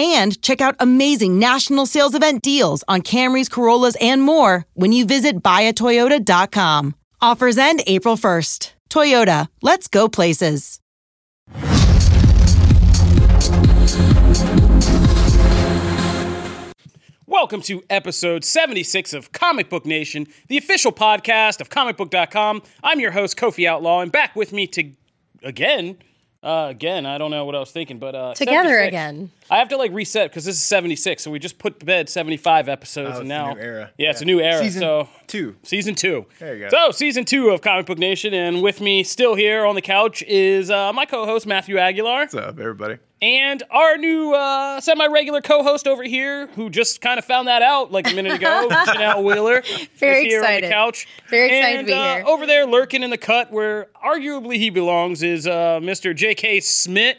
and check out amazing national sales event deals on Camrys, Corollas, and more when you visit buyatoyota.com. Offers end April 1st. Toyota, let's go places. Welcome to episode 76 of Comic Book Nation, the official podcast of comicbook.com. I'm your host, Kofi Outlaw, and back with me to again uh, again, I don't know what I was thinking, but uh, Together 76. again. I have to like reset because this is seventy six, so we just put to bed seventy five episodes, Oh, and it's a now new era. Yeah, it's a new era. Season so two. season two. There you go. So season two of Comic Book Nation, and with me still here on the couch is uh, my co-host Matthew Aguilar, What's up, everybody? And our new uh, semi-regular co-host over here, who just kind of found that out like a minute ago, Janelle Wheeler. Very is here on the excited. couch. Very excited to be uh, here. Over there, lurking in the cut where arguably he belongs, is uh, Mr. J.K. Schmidt.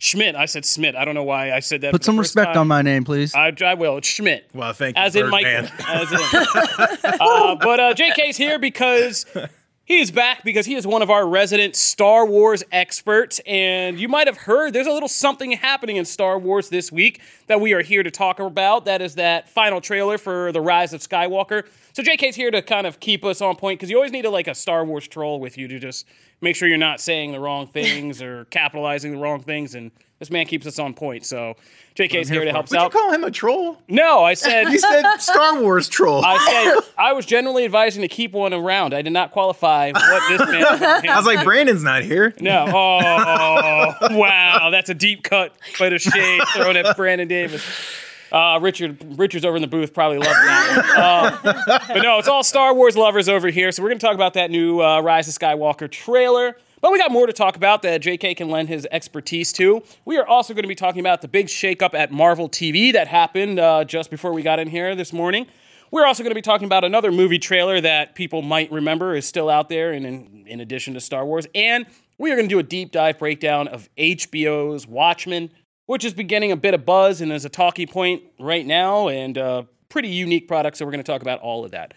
Schmidt. I said Schmidt. I don't know why I said that. Put some respect time. on my name, please. I, I will. It's Schmidt. Well, thank you, As in Michael. Birdman. As in. uh, but uh, JK's here because he is back because he is one of our resident Star Wars experts. And you might have heard there's a little something happening in Star Wars this week that we are here to talk about. That is that final trailer for The Rise of Skywalker. So JK's here to kind of keep us on point because you always need a, like a Star Wars troll with you to just make sure you're not saying the wrong things or capitalizing the wrong things. And this man keeps us on point. So JK's here to help us Would you out. call him a troll? no, I said You said Star Wars troll. I, I said I was generally advising to keep one around. I did not qualify what this man. I was like, Brandon's not here. no. Oh, wow, that's a deep cut, bit of shade thrown at Brandon Davis. Uh, Richard, Richard's over in the booth, probably loving that. One. Uh, but no, it's all Star Wars lovers over here. So we're going to talk about that new uh, Rise of Skywalker trailer. But we got more to talk about that JK can lend his expertise to. We are also going to be talking about the big shakeup at Marvel TV that happened uh, just before we got in here this morning. We're also going to be talking about another movie trailer that people might remember is still out there, and in, in addition to Star Wars. And we are going to do a deep dive breakdown of HBO's Watchmen, which is beginning a bit of buzz and is a talking point right now, and uh, pretty unique product. So we're going to talk about all of that.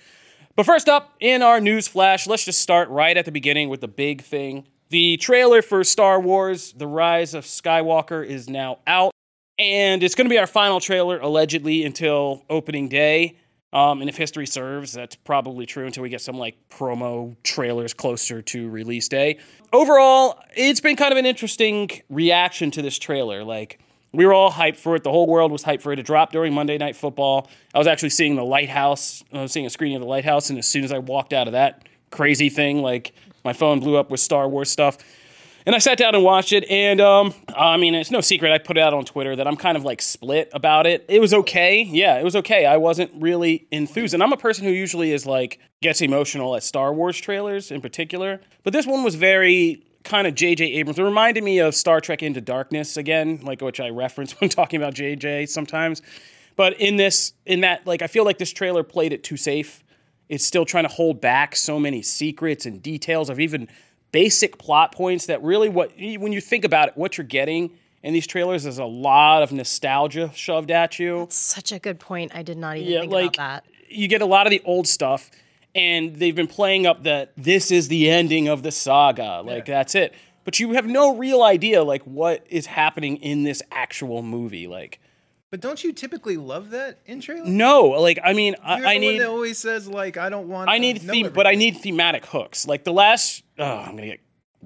But first up, in our news flash, let's just start right at the beginning with the big thing. The trailer for Star Wars The Rise of Skywalker is now out, and it's going to be our final trailer, allegedly, until opening day. Um, and if history serves, that's probably true until we get some like promo trailers closer to release day. Overall, it's been kind of an interesting reaction to this trailer. Like, we were all hyped for it. The whole world was hyped for it to drop during Monday Night Football. I was actually seeing the Lighthouse. I was seeing a screening of the Lighthouse, and as soon as I walked out of that crazy thing, like my phone blew up with Star Wars stuff. And I sat down and watched it, and um, I mean, it's no secret. I put it out on Twitter that I'm kind of like split about it. It was okay, yeah, it was okay. I wasn't really enthused, and I'm a person who usually is like gets emotional at Star Wars trailers in particular. But this one was very kind of J.J. Abrams. It reminded me of Star Trek Into Darkness again, like which I reference when talking about J.J. sometimes. But in this, in that, like I feel like this trailer played it too safe. It's still trying to hold back so many secrets and details of even basic plot points that really what when you think about it, what you're getting in these trailers is a lot of nostalgia shoved at you. Such a good point. I did not even Yeah, think like about that. you get a lot of the old stuff, and they've been playing up that this is the ending of the saga. Like that's it. But you have no real idea like what is happening in this actual movie. Like But don't you typically love that in trailers? no, like I mean, I, You're I the need one that always says like, I don't want. I need theme, but I need thematic hooks. Like the last, oh, I'm gonna get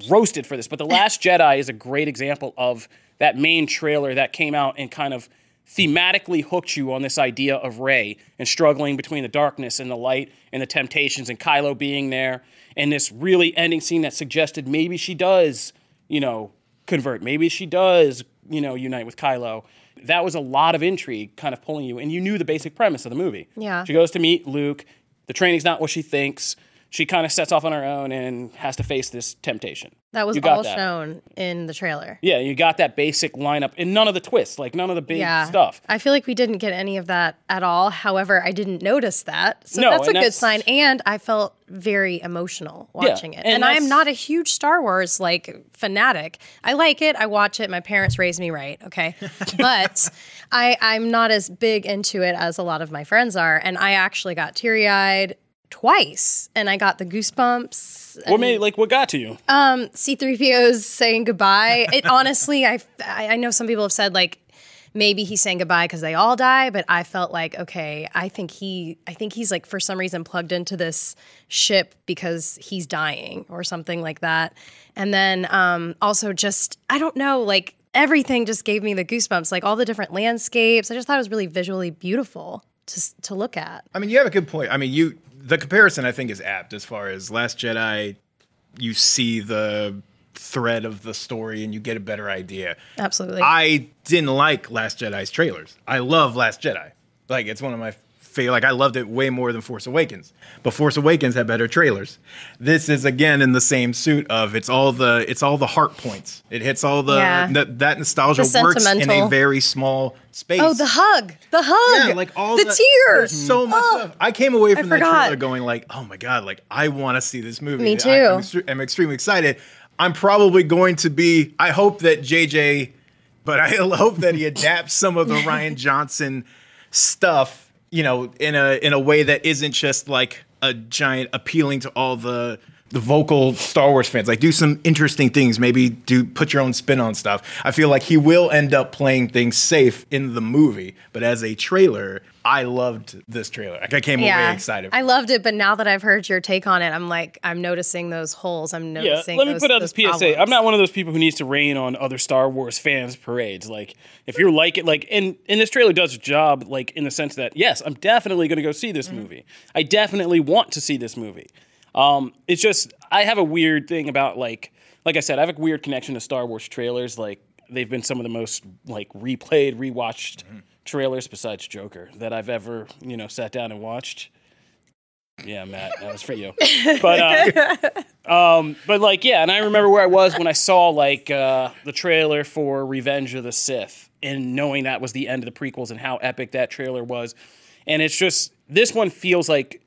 roasted for this, but the Last Jedi is a great example of that main trailer that came out and kind of thematically hooked you on this idea of Rey and struggling between the darkness and the light and the temptations and Kylo being there and this really ending scene that suggested maybe she does, you know, convert. Maybe she does, you know, unite with Kylo. That was a lot of intrigue kind of pulling you, and you knew the basic premise of the movie. Yeah. She goes to meet Luke. The training's not what she thinks. She kind of sets off on her own and has to face this temptation. That was all that. shown in the trailer. Yeah, you got that basic lineup and none of the twists, like none of the big Yeah. stuff. I feel like we didn't get any of that at all. However, I didn't notice that. So No, that's a and good sign. And I felt very emotional watching it. and And, I am not a huge Star Wars like fanatic. I like it. I watch it. My parents raised me right. Okay. but I, I'm not as big into it as a lot of my friends are. And I actually got teary eyed twice and I got the goosebumps. What made like what got to you? Um, C3PO's saying goodbye. It honestly, I, I I know some people have said like maybe he's saying goodbye because they all die, but I felt like okay, I think he I think he's like for some reason plugged into this ship because he's dying or something like that. And then um also just I don't know, like everything just gave me the goosebumps, like all the different landscapes. I just thought it was really visually beautiful to to look at. I mean, you have a good point. I mean, you the comparison I think is apt as far as Last Jedi. You see the thread of the story and you get a better idea. Absolutely. I didn't like Last Jedi's trailers. I love Last Jedi. Like it's one of my favorite. Like I loved it way more than Force Awakens. But Force Awakens had better trailers. This is again in the same suit of it's all the it's all the heart points. It hits all the Yeah. that, that nostalgia The works in a very small space. oh, the hug. The hug. Yeah, like all the, the, tears. So much Oh. stuff. I came away from that forgot. trailer going like, "Oh my god! Like I want to see this movie." Me I- too. I'm, extre- I'm extremely excited. I'm probably going to be. I hope that JJ, but I hope that he adapts some of the Rian Johnson stuff. You know, in a in a way that isn't just like a giant appealing to all the the vocal Star Wars fans. Like do some interesting things. Maybe do put your own spin on stuff. I feel like he will end up playing things safe in the movie, but as a trailer, I loved this trailer. Like I came away excited. I loved it, but now that I've heard your take on it, I'm like, I'm noticing those holes. I'm noticing. Yeah, let me those- put out this those PSA. I'm not one of those people who needs to rain on other Star Wars fans' parades. Like, if you're like it, like, and, and this trailer does a job, like, in the sense that, yes, I'm definitely going to go see this Mm-hmm. movie. I definitely want to see this movie. Um, it's just, I have a weird thing about, like, like I said, I have a weird connection to Star Wars trailers. Like, they've been some of the most, like, replayed, rewatched trailers besides Joker that I've ever, you know, sat down and watched. Yeah, Matt, that was for you. But uh, um, but like yeah, and I remember where I was when I saw like uh, the trailer for Revenge of the Sith, and knowing that was the end of the prequels and how epic that trailer was, and it's just this one feels like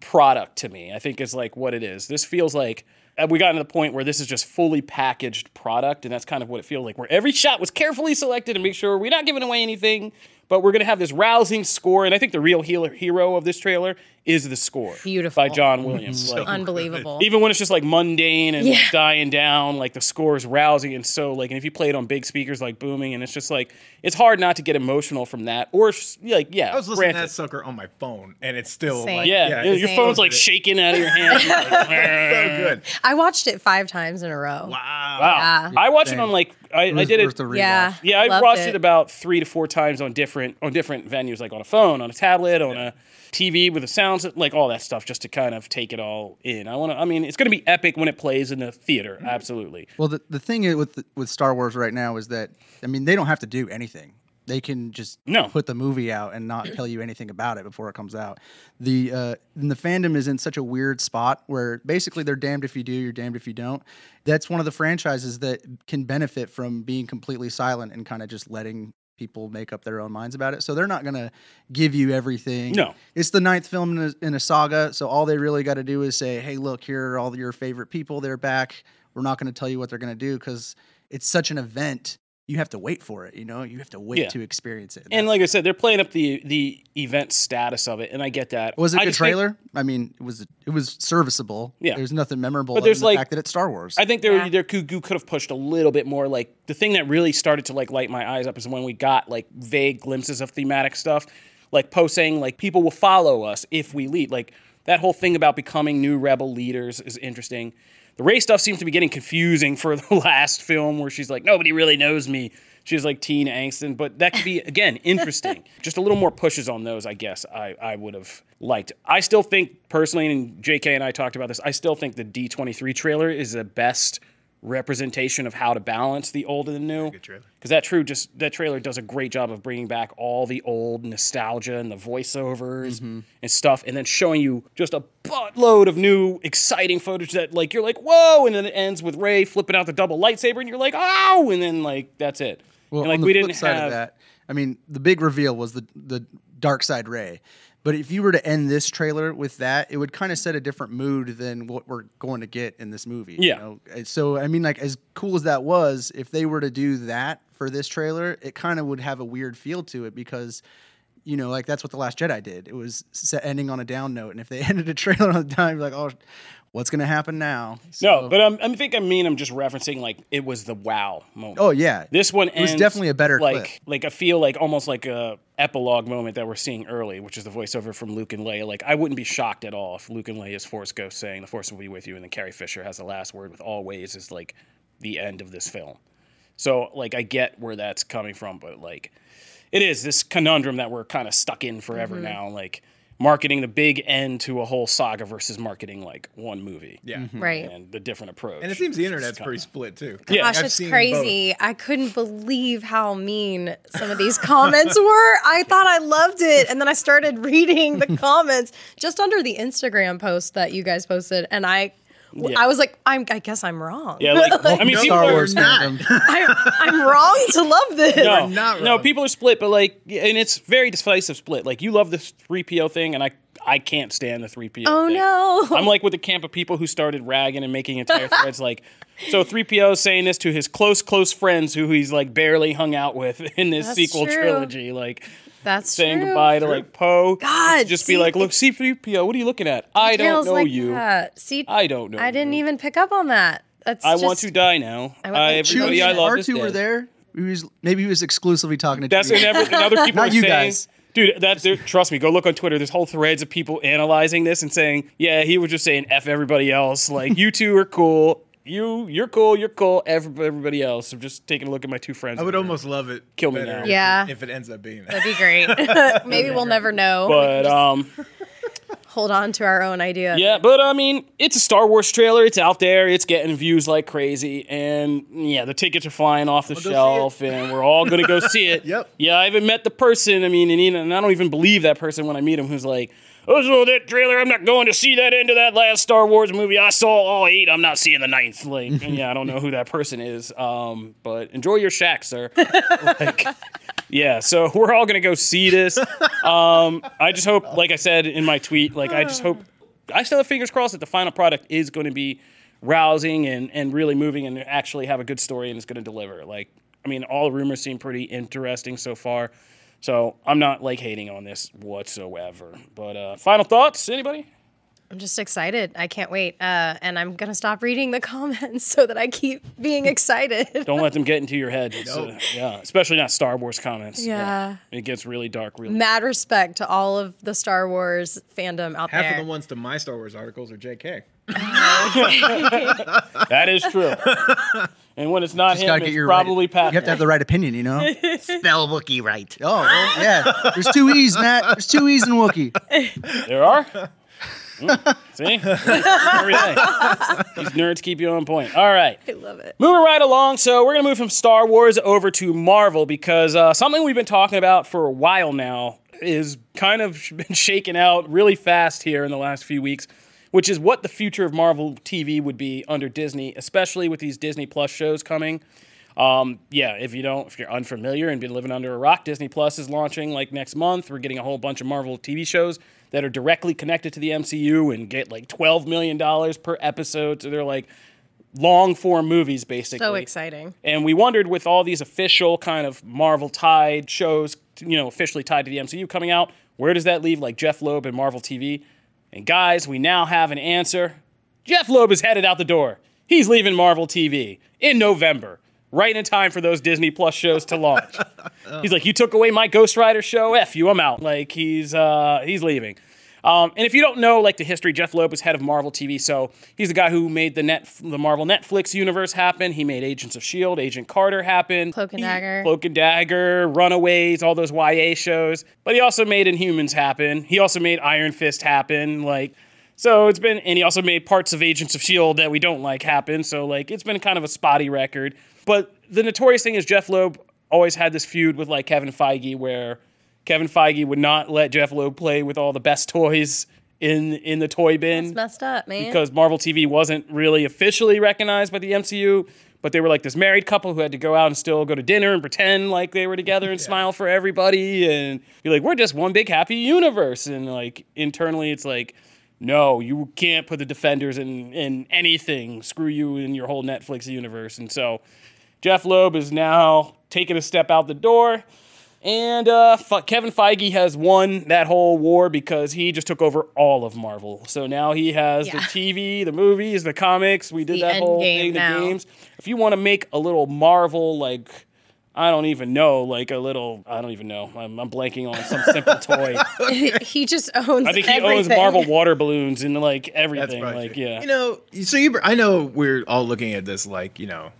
product to me. I think is like what it is. This feels like uh, we got to the point where this is just fully packaged product, and that's kind of what it feels like. Where every shot was carefully selected to make sure we're not giving away anything, but we're gonna have this rousing score. And I think the real healer, hero of this trailer is the score, Beautiful. by John Williams. Like, unbelievable. even when it's just like mundane and Yeah. dying down, like the score is rousing and so like, and if you play it on big speakers like booming, and it's just like it's hard not to get emotional from that. Or like, yeah, I was listening to that sucker on my phone, and it's still Same. like, yeah, it's your phone's like shaking out of your hand. Like, so good. I watched it five times in a row. Wow. Wow, I watched it on like I, I did it. worth. Yeah. Yeah, I loved watched it. about three to four times on different on different venues, like on a phone, on a tablet, on a TV with the sounds, like all that stuff, just to kind of take it all in. I want to. I mean, it's going to be epic when it plays in the theater. Mm-hmm. Absolutely. Well, the, the thing with with Star Wars right now is that I mean they don't have to do anything. They can just No. put the movie out and not tell you anything about it before it comes out. The uh, and the fandom is in such a weird spot where basically they're damned if you do, you're damned if you don't. That's one of the franchises that can benefit from being completely silent and kind of just letting people make up their own minds about it. So they're not going to give you everything. No. It's the ninth film in a, in a saga, so all they really got to do is say, "Hey, look, here are all your favorite people. They're back. We're not going to tell you what they're going to do because it's such an event. You have to wait for it. You know, you have to wait Yeah. to experience it. And like I said, they're playing up the the event status of it, and I get that. was it I a good just think- trailer? I mean, it was it was serviceable. Yeah. there's nothing memorable. But But there's, there's the like- fact that it's Star Wars. I think there Yeah. there could could have pushed a little bit more. Like the thing that really started to like light my eyes up is when we got like vague glimpses of thematic stuff, like Poe saying like people will follow us if we lead. Like that whole thing about becoming new rebel leaders is interesting. The Rey stuff seems to be getting confusing for the last film where she's like nobody really knows me. She's like teen angst, and but that could be again interesting. Just a little more pushes on those, I guess. I I would have liked. I still think personally, and J.K. and I talked about this. I still think the D23 trailer is the best representation of how to balance the old and the new. Because that true just that trailer does a great job of bringing back all the old nostalgia and the voiceovers mm-hmm. and stuff, and then showing you just a buttload of new exciting footage that like you're like whoa, and then it ends with Rey flipping out the double lightsaber, and you're like oh, and then like that's it. Well, and, like on the we flip didn't side have of that, I mean, the big reveal was the the dark side Rey. But if you were to end this trailer with that, it would kind of set a different mood than what we're going to get in this movie. you Yeah. know? So I mean, like as cool as that was, if they were to do that for this trailer, it kind of would have a weird feel to it because. You know, like that's what the Last Jedi did. It was set, ending on a down note, and if they ended a trailer on a down, you're like, "Oh, what's going to happen now?" no, but I'm, I think I mean I'm just referencing like it was the wow moment. Oh yeah, This one It was definitely a better like clip. like I feel like almost like a epilogue moment that we're seeing early, which is the voiceover from Luke and Leia. Like I wouldn't be shocked at all if Luke and Leia's Force Ghost saying the Force will be with you, and then Carrie Fisher has the last word with always is like the end of this film. So like I get where that's coming from, but like it is this conundrum that we're kind of stuck in forever Mm-hmm. now, like marketing the big end to a whole saga versus marketing like one movie. Yeah. Right. And the different approach. And it seems the internet's Kinda- pretty split too. Yeah. Gosh, I've it's seen crazy. I couldn't believe how mean some of these comments were. I thought I loved it. And then I started reading the comments just under the Instagram post that you guys posted. And I Yeah. I was like, I'm, I guess I'm wrong. Yeah, like I mean, No, people Star are- Wars not. I, I'm wrong to love this. No, not no, people are split, but like, and it's very decisive split. Like, you love the three PO thing, and I, I can't stand the three PO. Oh, thing. no. I'm like with the camp of people who started ragging and making entire threads. Like, so three PO is saying this to his close, close friends who he's like barely hung out with in this That's sequel true. trilogy. Like, That's saying true. goodbye to like Poe. God, just see, be like, look, it's- C three PO. What are you looking at? I don't know like you. that. See, I don't know I didn't you. even pick up on that. That's I just, want to die now. I I want- everybody I love Our is two were there. He was maybe he was exclusively talking to. That's you. and, other people Not are you saying, guys. dude. That's there, trust me. Go look on Twitter. There's whole threads of people analyzing this and saying, yeah, he was just saying f everybody else. Like you two are cool. You you're cool. You're cool. Everybody else. I'm just taking a look at my two friends. I would over here. almost love it. Kill me now. Yeah. If it ends up being that. That'd be great. Maybe we'll never know. But um, Hold on to our own idea. yeah, but I mean, it's a Star Wars trailer. It's out there. It's getting views like crazy, and yeah, the tickets are flying off the go see shelf, and we're all gonna go see it. Yep. Yeah, I haven't met the person. I mean, and, and I don't even believe that person when I meet him. Who's like, "Oh, that trailer. I'm not going to see that end of that last Star Wars movie. I saw all eight. I'm not seeing the ninth. Like, yeah, I don't know who that person is. Um, but enjoy your shack, sir. like, yeah. So we're all gonna go see this. Um, I just hope, like I said in my tweet, like I just hope. I still have fingers crossed that the final product is going to be rousing and, and really moving and actually have a good story and is going to deliver. Like, I mean, all the rumors seem pretty interesting so far. So I'm not like hating on this whatsoever. But uh, final thoughts, anybody? I'm just excited. I can't wait. Uh, and I'm going to stop reading the comments so that I keep being excited. Don't let them get into your head. It's, uh, yeah, especially not Star Wars comments. Yeah. it gets really dark. Really. Mad respect to all of the Star Wars fandom out Half there. of the ones to my Star Wars articles are JK. That is true. and when it's not Just him, gotta get it's your probably right, Pat. You have to have the right opinion, you know. Spell Wookie right. Oh well, yeah. There's two E's, Matt. There's two E's in Wookiee. There are. Mm, See? Every day. These nerds keep you on point. All right. I love it. Moving right along. So, we're going to move from Star Wars over to Marvel because uh, something we've been talking about for a while now is kind of been shaken out really fast here in the last few weeks, which is what the future of Marvel TV would be under Disney, especially with these Disney Plus shows coming. Um, yeah, if you don't, if you're unfamiliar and been living under a rock, Disney Plus is launching like next month. We're getting a whole bunch of Marvel TV shows that are directly connected to the MCU and get like $12 million per episode. So they're like long form movies, basically. So exciting. And we wondered with all these official kind of Marvel tied shows, you know, officially tied to the MCU coming out, where does that leave like Jeph Loeb and Marvel TV? And guys, we now have an answer. Jeph Loeb is headed out the door. He's leaving Marvel TV in November, right in time for those Disney Plus shows to launch. he's like, "You took away my Ghost Rider show. F you, I'm out." Like he's uh, he's leaving. Um, and if you don't know, like the history, Jeph Loeb was head of Marvel TV, so he's the guy who made the net, the Marvel Netflix universe happen. He made Agents of Shield, Agent Carter happen, Cloak and Dagger. Cloak and Dagger, Runaways, all those YA shows. But he also made Inhumans happen. He also made Iron Fist happen. Like, So it's been, and he also made parts of Agents of S.H.I.E.L.D. that we don't like happen. So, like, it's been kind of a spotty record. But the notorious thing is Jeph Loeb always had this feud with, like, Kevin Feige, where Kevin Feige would not let Jeph Loeb play with all the best toys in in the toy bin It's messed up, man. because Marvel TV wasn't really officially recognized by the MCU, but they were like this married couple who had to go out and still go to dinner and pretend like they were together and smile for everybody and be like, we're just one big happy universe. And like internally, it's like, no, you can't put the Defenders in in anything. Screw you in your whole Netflix universe. And so Jeph Loeb is now taking a step out the door. And uh, Kevin Feige has won that whole war because he just took over all of Marvel. So now he has the TV, the movies, the comics. We did the that whole game thing, the games. If you want to make a little Marvel, like, I don't even know, like a little, I don't even know. I'm, I'm blanking on some simple toy. he just owns I think he everything. owns Marvel water balloons and like everything. probably Like, true. yeah. You know, so you, I know we're all looking at this like, you know,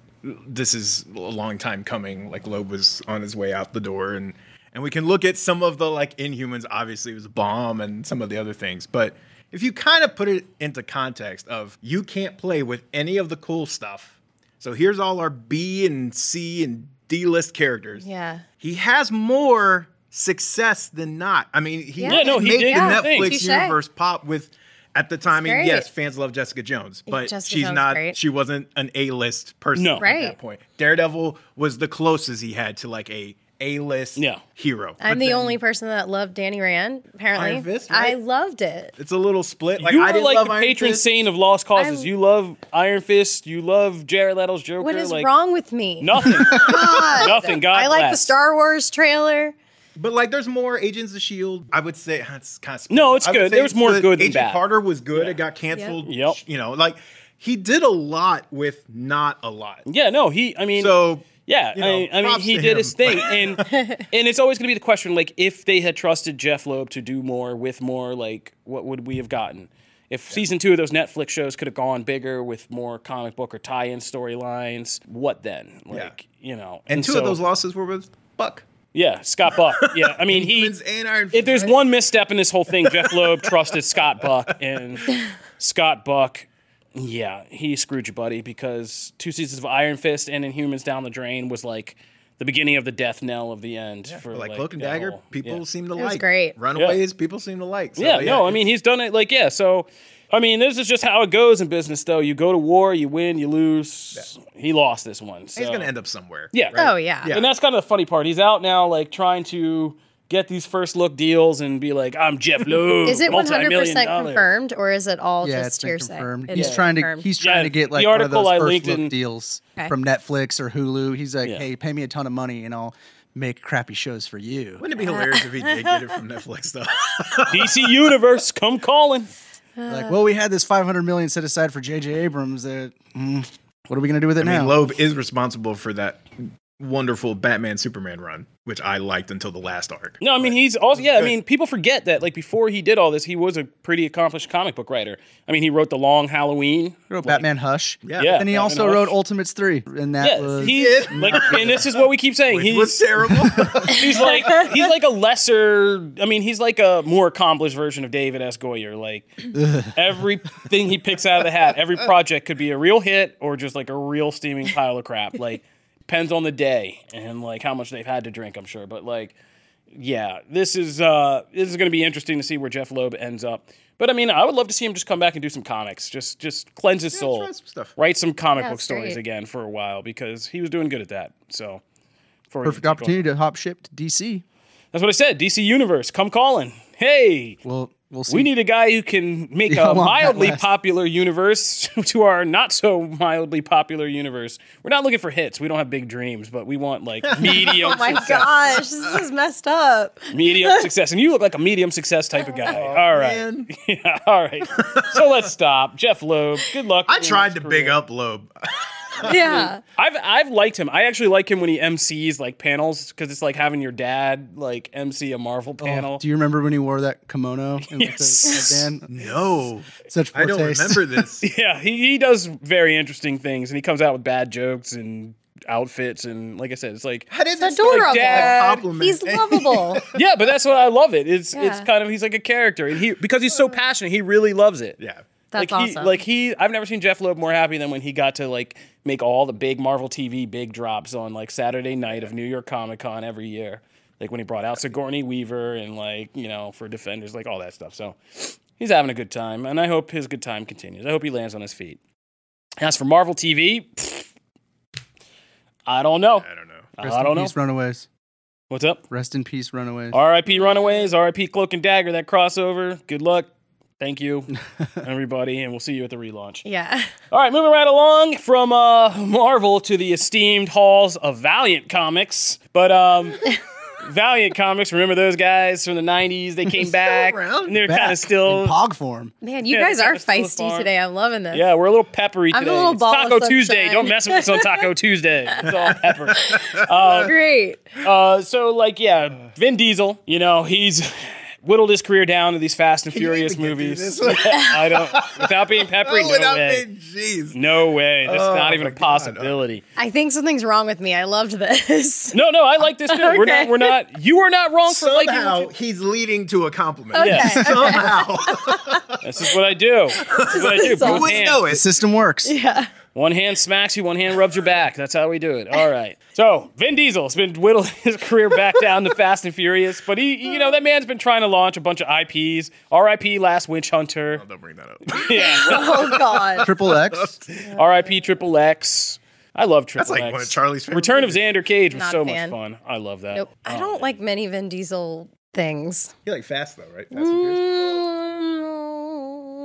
this is a long time coming. Like Loeb was on his way out the door, and and we can look at some of the like Inhumans. Obviously, it was a bomb, and some of the other things. But if you kind of put it into context of you can't play with any of the cool stuff. So here's all our B and C and D list characters. Yeah. he has more success than not. I mean, he Yeah. Yeah, no, he made the Netflix. Universe pop with. At the time, I yes, fans love Jessica Jones, but Jessica she's Jones not. great. She wasn't an A-list person No. at Right. that point. Daredevil was the closest he had to like a A-list Yeah. hero. I'm But the then only person that loved Danny Rand. Apparently, Iron Fist, I loved it. It's a little split. Like you I are didn't like love the Iron patron Fist. saint of lost causes. I'm- you love Iron Fist. You love Jared Leto's Joker. What is like, wrong with me? Nothing. God. Nothing. God I like the. Star Wars trailer. But like, there's more Agents of Shield. I would say it's kind of No, it's good. say There was more the- good than Agent bad. Carter was good. It got canceled. Yep. You know, like he did a lot with not a lot. Yeah, no, he. I mean, So yeah, you know, I, I mean, he did him. his thing, and and it's always going to be the question, like, if they had trusted Jeph Loeb to do more with more, like, what would we have gotten? If season two of those Netflix shows could have gone bigger with more comic book or tie-in storylines, what then? Like, you know, and two so- of those losses were with Buck. Yeah, Scott Buck. Yeah, I mean, he. And Iron If there's one misstep in this whole thing, Jeph Loeb trusted Scott Buck, and Scott Buck, yeah, he screwed you, buddy, because two seasons of Iron Fist and Inhumans down the drain was like the beginning of the death knell of the end for like, like Cloak and Dagger, whole- people yeah. seem to was like. great. Runaways, people seem to like. So, yeah, no, I mean he's done it like yeah. So I mean, this is just how it goes in business, though. You go to war, you win, you lose. He lost this one. So. he's gonna end up somewhere. Yeah. right? Oh yeah. Yeah. And that's kind of the funny part. He's out now, like trying to get these first look deals and be like, "I'm Jeph Loeb." Is it one hundred multi-million percent dollar." confirmed, or is it all Yeah, it's just been hearsay? confirmed. It He's is trying to he's trying Yeah, to get the like one of those I first linked look in- deals Okay. from Netflix or Hulu. He's like, Yeah. hey, pay me a ton of money and I'll make crappy shows for you. Wouldn't it be hilarious if he did get it from Netflix though? DC Universe, come calling. Like, well, we had this 500 million set aside for J.J. Abrams. That mm, what are we gonna do with it I now? mean, Loeb is responsible for that wonderful Batman Superman run, which I liked until the last arc. No, I mean he's also yeah. I mean people forget that like before he did all this, he was a pretty accomplished comic book writer. I mean he wrote the Long Halloween. He wrote Batman Hush. Yeah. Yeah. Then he Batman also Hush. wrote Ultimates 3. And that Yeah, was he's like, and this is what we keep saying. Which He's was terrible. he's like he's like a lesser. I mean, he's like a more accomplished version of David S. Goyer. Like everything he picks out of the hat, every project could be a real hit or just like a real steaming pile of crap. Like depends on the day and like how much they've had to drink. I'm sure, but like yeah, this is uh this is going to be interesting to see where Jeph Loeb ends up. But I mean, I would love to see him just come back and do some comics, just just cleanse his soul, try some stuff. write some comic Yeah, book stories great. again for a while because he was doing good at that. So, before he perfect took off. opportunity to hop ship to DC. That's what I said. DC Universe, come calling. Hey, Well, we'll see. we need a guy who can make Yeah, how a mildly popular universe to our not so mildly popular universe. We're not looking for hits. We don't have big dreams, but we want like medium Oh my success. gosh, this is messed up. Medium success. And you look like a medium success type of guy. Oh, all right. man. Yeah, all right. So let's stop. Jeph Loeb, good luck. I tried his to big up Loeb. Yeah. I've I've liked him. I actually like him when he MCs like panels because it's like having your dad like MC a Marvel oh, panel. Oh, Do you remember when he wore that kimono? And with Yes. the headband? No, Such poor I don't taste. remember this. Yeah, he, he does very interesting things, and he comes out with bad jokes and outfits and like I said, it's like How did It's this like adorable. He's lovable. yeah, but that's what I love it. It's it's kind of he's like a character, and he because he's so hmm. passionate, he really loves it. Yeah. That's like he, awesome. Like he, I've never seen Jeph Loeb more happy than when he got to like make all the big Marvel TV big drops on like Saturday night of New York Comic Con every year. Like when he brought out Sigourney Weaver and like you know for Defenders, like all that stuff. So he's having a good time, and I hope his good time continues. I hope he lands on his feet. As for Marvel TV, pfft, I don't know. I don't know. Rest I in don't know. peace, Runaways. What's up? Rest in peace, Runaways. R.I.P. Runaways, R.I.P. Cloak and Dagger, that crossover. Good luck. Thank you, everybody, and we'll see you at the relaunch. yeah. All right, moving right along from uh, Marvel to the esteemed halls of Valiant Comics. But um, Valiant Comics, remember those guys from the 90s? They came back, around. and they're kind of still. in pog form. Man, you Yeah, guys they're are kinda still feisty today. I'm loving this. Yeah, we're a little peppery I'm a today. little it's ball of Taco Tuesday. Don't mess with us on Taco Tuesday. It's all pepper. Great. Uh, so, like, yeah, Vin Diesel, you know, he's whittled his career down to these Fast and you Furious even get through movies. this? I don't, without being oh, peppery, no Without way. being- jeez. No way. That's Oh not even my a God. possibility. I think something's wrong with me. I loved this. No, no, I like this too. We're not. We're not. You are not wrong for liking. Somehow what he's leading to a compliment. Okay. Yeah. Somehow. This is what I do. This is what I do. That's Both you wouldn't hands. know The it. system works. Yeah. One hand smacks you, one hand rubs your back. That's how we do it. All right. So Vin Diesel's been whittled his career back down to Fast and Furious, but he, you know, that man's been trying to launch a bunch of IPs. R.I.P. Last Witch Hunter. Oh, don't bring that up. Yeah. Oh God. Triple X. R.I.P. Triple X. I love Triple That's like X. one of Charlie's favorite Return of. Xander Cage was Not so much fan. fun. I love that. Nope. I oh, don't like many Vin Diesel things. You like fast though, right? Fast and Furious? Mm,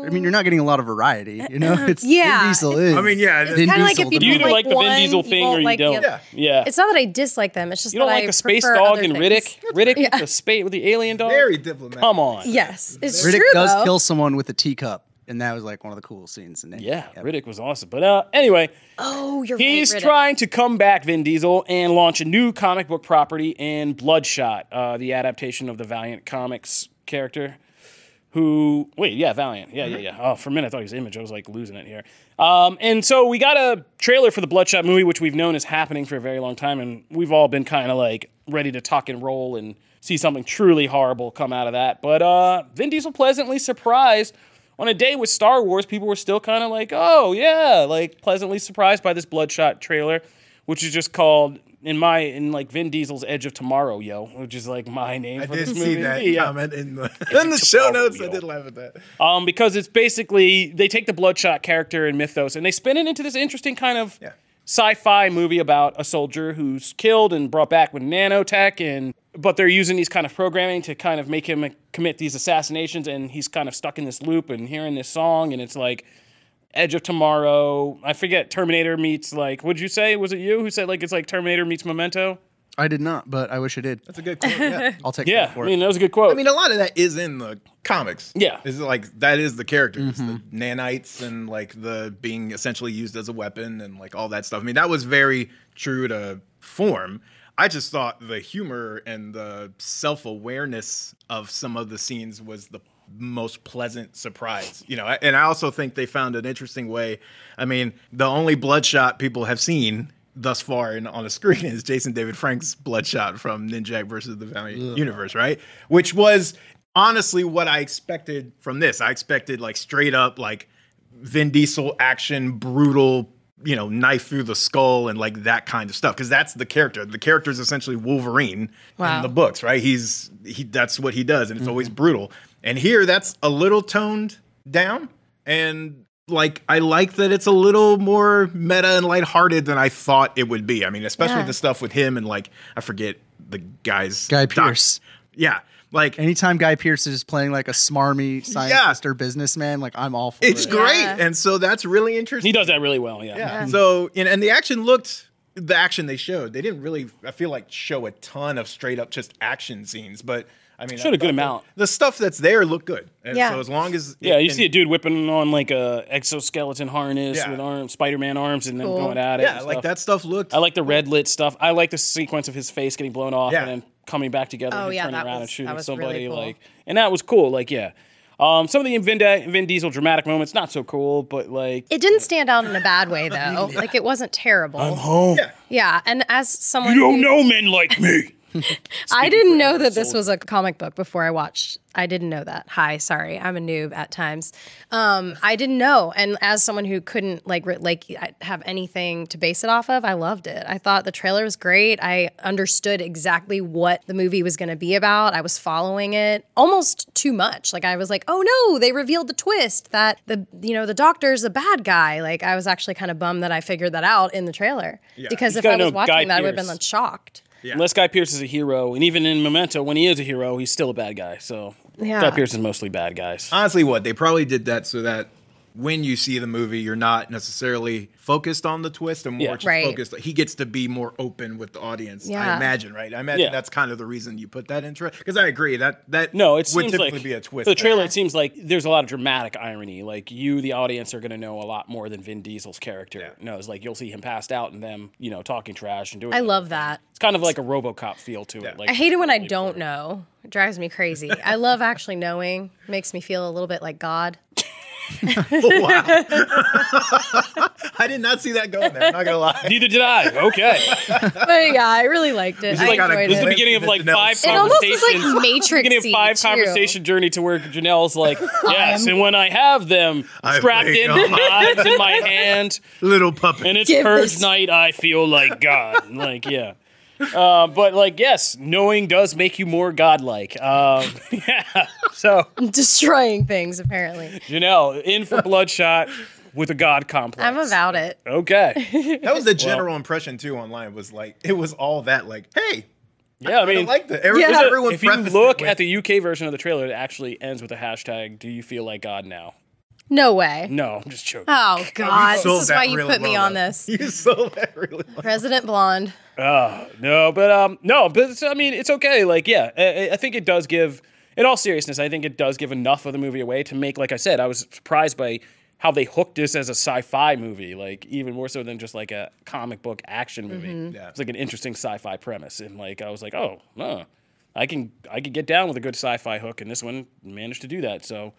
I mean, you're not getting a lot of variety. You know, it's Yeah. Vin Diesel is. I mean, yeah. Vin Kinda like if you don't either like, like the Vin one, Diesel thing or you like don't. Yeah. Yeah. It's not that I dislike them. It's just you don't that like I the space dog other and things. Riddick? Riddick Yeah. with the space with the alien dog? Very diplomatic. Come on. Yes, it's Riddick true does though. kill someone with a teacup, and that was like one of the coolest scenes. In it. Yeah, Yep. Riddick was awesome. But uh, anyway, oh, you're he's right. Trying to come back, Vin Diesel, and launch a new comic book property in Bloodshot, uh, the adaptation of the Valiant Comics character. Who? Wait, yeah, Valiant. Yeah, yeah, yeah. Oh, for a minute I thought he was Image. I was like losing it here. Um, and so we got a trailer for the Bloodshot movie, which we've known is happening for a very long time, and we've all been kind of like ready to tuck and roll and see something truly horrible come out of that. But uh, Vin Diesel pleasantly surprised on a day with Star Wars, people were still kind of like, oh yeah, like pleasantly surprised by this Bloodshot trailer, which is just called in my in like Vin Diesel's Edge of Tomorrow, yo, which is like my name I for did this see movie. that Yeah. comment in the in the show tomorrow, notes. I did laugh at that. Um, because it's basically they take the Bloodshot character and mythos and they spin it into this interesting kind of Yeah. sci-fi movie about a soldier who's killed and brought back with nanotech and but they're using these kind of programming to kind of make him commit these assassinations and he's kind of stuck in this loop and hearing this song and it's like Edge of Tomorrow. I forget Terminator meets like what'd you say? Was it you who said like it's like Terminator meets Memento? I did not, but I wish I did. That's a good quote. Yeah. I'll take Yeah, that for I mean it. that was a good quote. I mean, a lot of that is in the comics. Yeah. is like that is the characters, mm-hmm. the nanites, and like the being essentially used as a weapon and like all that stuff. I mean, that was very true to form. I just thought the humor and the self awareness of some of the scenes was the most pleasant surprise. You know, and I also think they found an interesting way. I mean, the only bloodshot people have seen thus far in, on the screen is Jason David Frank's Bloodshot from Ninjak versus the Valiant Universe, right? Which was honestly what I expected from this. I expected like straight up like Vin Diesel action, brutal, you know, knife through the skull and like that kind of stuff. Because that's the character. The character is essentially Wolverine Wow. in the books, right? He's he that's what he does, and it's mm-hmm. always brutal. And here that's a little toned down. And like I like that it's a little more meta and lighthearted than I thought it would be. I mean, especially Yeah. the stuff with him and like I forget the guy's Guy doc- Pearce. Yeah. Like Anytime Guy Pearce is playing like a smarmy scientist or businessman, like I'm all for it's it. great. Yeah. And so that's really interesting. he does that really well, yeah. Yeah. So, and, and the action looked, the action they showed, they didn't really, I feel like, show a ton of straight up just action scenes, but I mean, Showed a I good thought the- amount. The, stuff that's there looked good. And Yeah. so as long as. Yeah, you and- see a dude whipping on like a exoskeleton harness Yeah. with arms, Spider-Man arms, and then Cool. going at it. Yeah, like that stuff looked. I like the red lit stuff. I like the sequence of his face getting blown off Yeah. and then coming back together Oh, and yeah, turning that around was- and shooting that was somebody. really cool. Like, and that was cool. Like, yeah. Um, some of the Vin, Di- Vin Diesel dramatic moments, not so cool, but like It didn't stand out in a bad way though. Like it wasn't terrible. I'm home. Yeah, and as someone You don't who- know men like me. I didn't know that this was a comic book before I watched. I didn't know that. Hi, sorry, I'm a noob at times. Um, I didn't know, and as someone who couldn't like re- like have anything to base it off of, I loved it. I thought the trailer was great. I understood exactly what the movie was going to be about. I was following it almost too much. Like I was like, oh no, they revealed the twist that the you know the doctor's a bad guy. Like I was actually kind of bummed that I figured that out in the trailer because if I was watching Guy that, I would have been like, shocked. Unless Guy Pearce is a hero, and even in Memento, when he is a hero, he's still a bad guy. So Yeah. Guy Pearce is mostly bad guys. Honestly, what they probably did that so that when you see the movie, you're not necessarily focused on the twist and more Yeah. just Right. focused. He gets to be more open with the audience. I imagine, right? I imagine Yeah. that's kind of the reason you put that intro. Because I agree that that No, it would seems typically like be a twist. The trailer, it seems like there's a lot of dramatic irony. Like you, the audience, are going to know a lot more than Vin Diesel's character knows. Like you'll see him passed out and them, you know, talking trash and doing. I love that. It's kind of like a RoboCop feel to it. Like I hate it when I don't know. It drives me crazy. I love actually knowing. Makes me feel a little bit like God. Wow. I did not see that going there. I'm not gonna lie. Neither did I. Okay, But yeah, I really liked it. I like got a enjoyed this is the beginning of of like Janelle's five soul. It almost was conversations. like Matrix. beginning of five conversation journey to where Janelle's like, yes, and when I have them I strapped play into God." knives in my hand, Little puppet. and it's Give purge this- night, I feel like God. like, yeah. Uh, but like, yes, knowing does make you more godlike. Um, yeah. So Destroying things, apparently. Janelle in for Bloodshot with a God complex. I'm about it. Okay. that was the general impression too online. Was like it was all that like, hey, Yeah, I I mean, like that. Every, Yeah. everyone if you look at the UK version of the trailer, it actually ends with a hashtag. Do you feel like God now? No way. No, I'm just joking. Oh God, this is why you really put me on though. this. you sold that really well. Resident Blonde. Oh no, but um, no, but it's, I mean, it's okay. Like, yeah, I, I think it does give. In all seriousness, I think it does give enough of the movie away to make, like I said, I was surprised by how they hooked this as a sci-fi movie, like even more so than just like a comic book action movie. Yeah. It's like an interesting sci-fi premise, and like I was like, oh, no, I can I could get down with a good sci-fi hook, and this one managed to do that. So,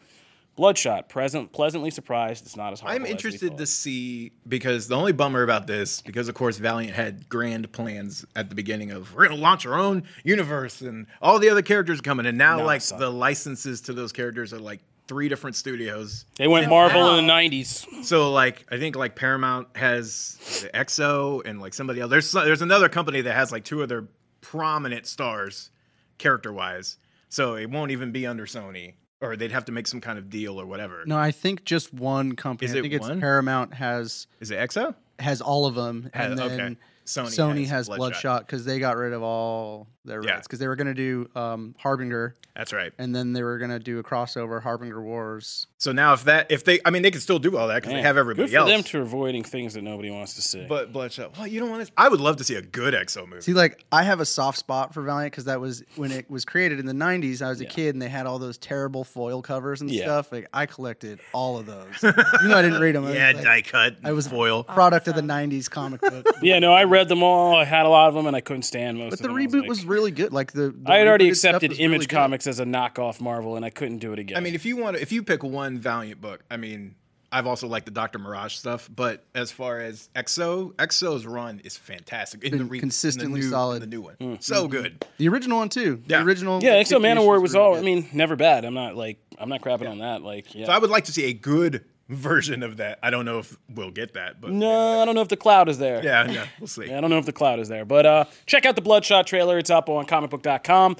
Bloodshot, present, pleasantly surprised. It's not as hard. I'm interested to see because the only bummer about this, because of course Valiant had grand plans at the beginning of we're gonna launch our own universe and all the other characters coming, and now No, like the licenses to those characters are like three different studios. They went Marvel in the '90s. So like I think like Paramount has the EXO and like somebody else. There's there's another company that has like two other prominent stars character wise. So it won't even be under Sony, or they'd have to make some kind of deal or whatever. No, I think just one company. Is I it think it's? Paramount has Is it EXO? has all of them, Has- and then okay. Sony Sony, has. Bloodshot because they got rid of all their Yeah. rights because they were going to do um, Harbinger, That's right. and then they were going to do a crossover Harbinger Wars. So now if that if they I mean they can still do all that because they have everybody Good for else. them to avoiding things that nobody wants to see. but Bloodshot. Well, you don't want to. I would love to see a good EXO movie. See, like I have a soft spot for Valiant because that was when it was created in the '90s. I was a Yeah. kid, and they had all those terrible foil covers and Yeah. stuff. Like I collected all of those. you know, I didn't read them. yeah, like, die cut. I was foil. product of the '90s comic book. yeah, no, I read them all. I had a lot of them, and I couldn't stand most of them. But the them. reboot like- was really good. Like the, the I had already accepted Image really good. Comics as a knockoff Marvel, and I couldn't do it again. I mean, if you want to, if you pick one Valiant book, I mean, I've also liked the Doctor Mirage stuff, but as far as EXO, EXO's run is fantastic. In Been the re- in the consistently new- solid. The new one, Hmm. so good. The original one too. Yeah. The original. yeah, like, Exo 50 Manowar issues was really all. good. I mean, never bad. I'm not like I'm not crapping on that. Like, yeah. So I would like to see a good version of that. I don't know if we'll get that, but no, I don't know if the cloud is there. yeah, yeah, we'll see. Yeah, I don't know if the cloud is there, but uh, check out the Bloodshot trailer. It's up on comicbook.com.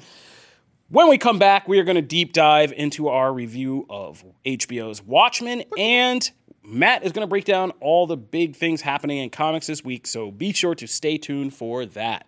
When we come back, we are going to deep dive into our review of HBO's Watchmen, and Matt is going to break down all the big things happening in comics this week. So be sure to stay tuned for that.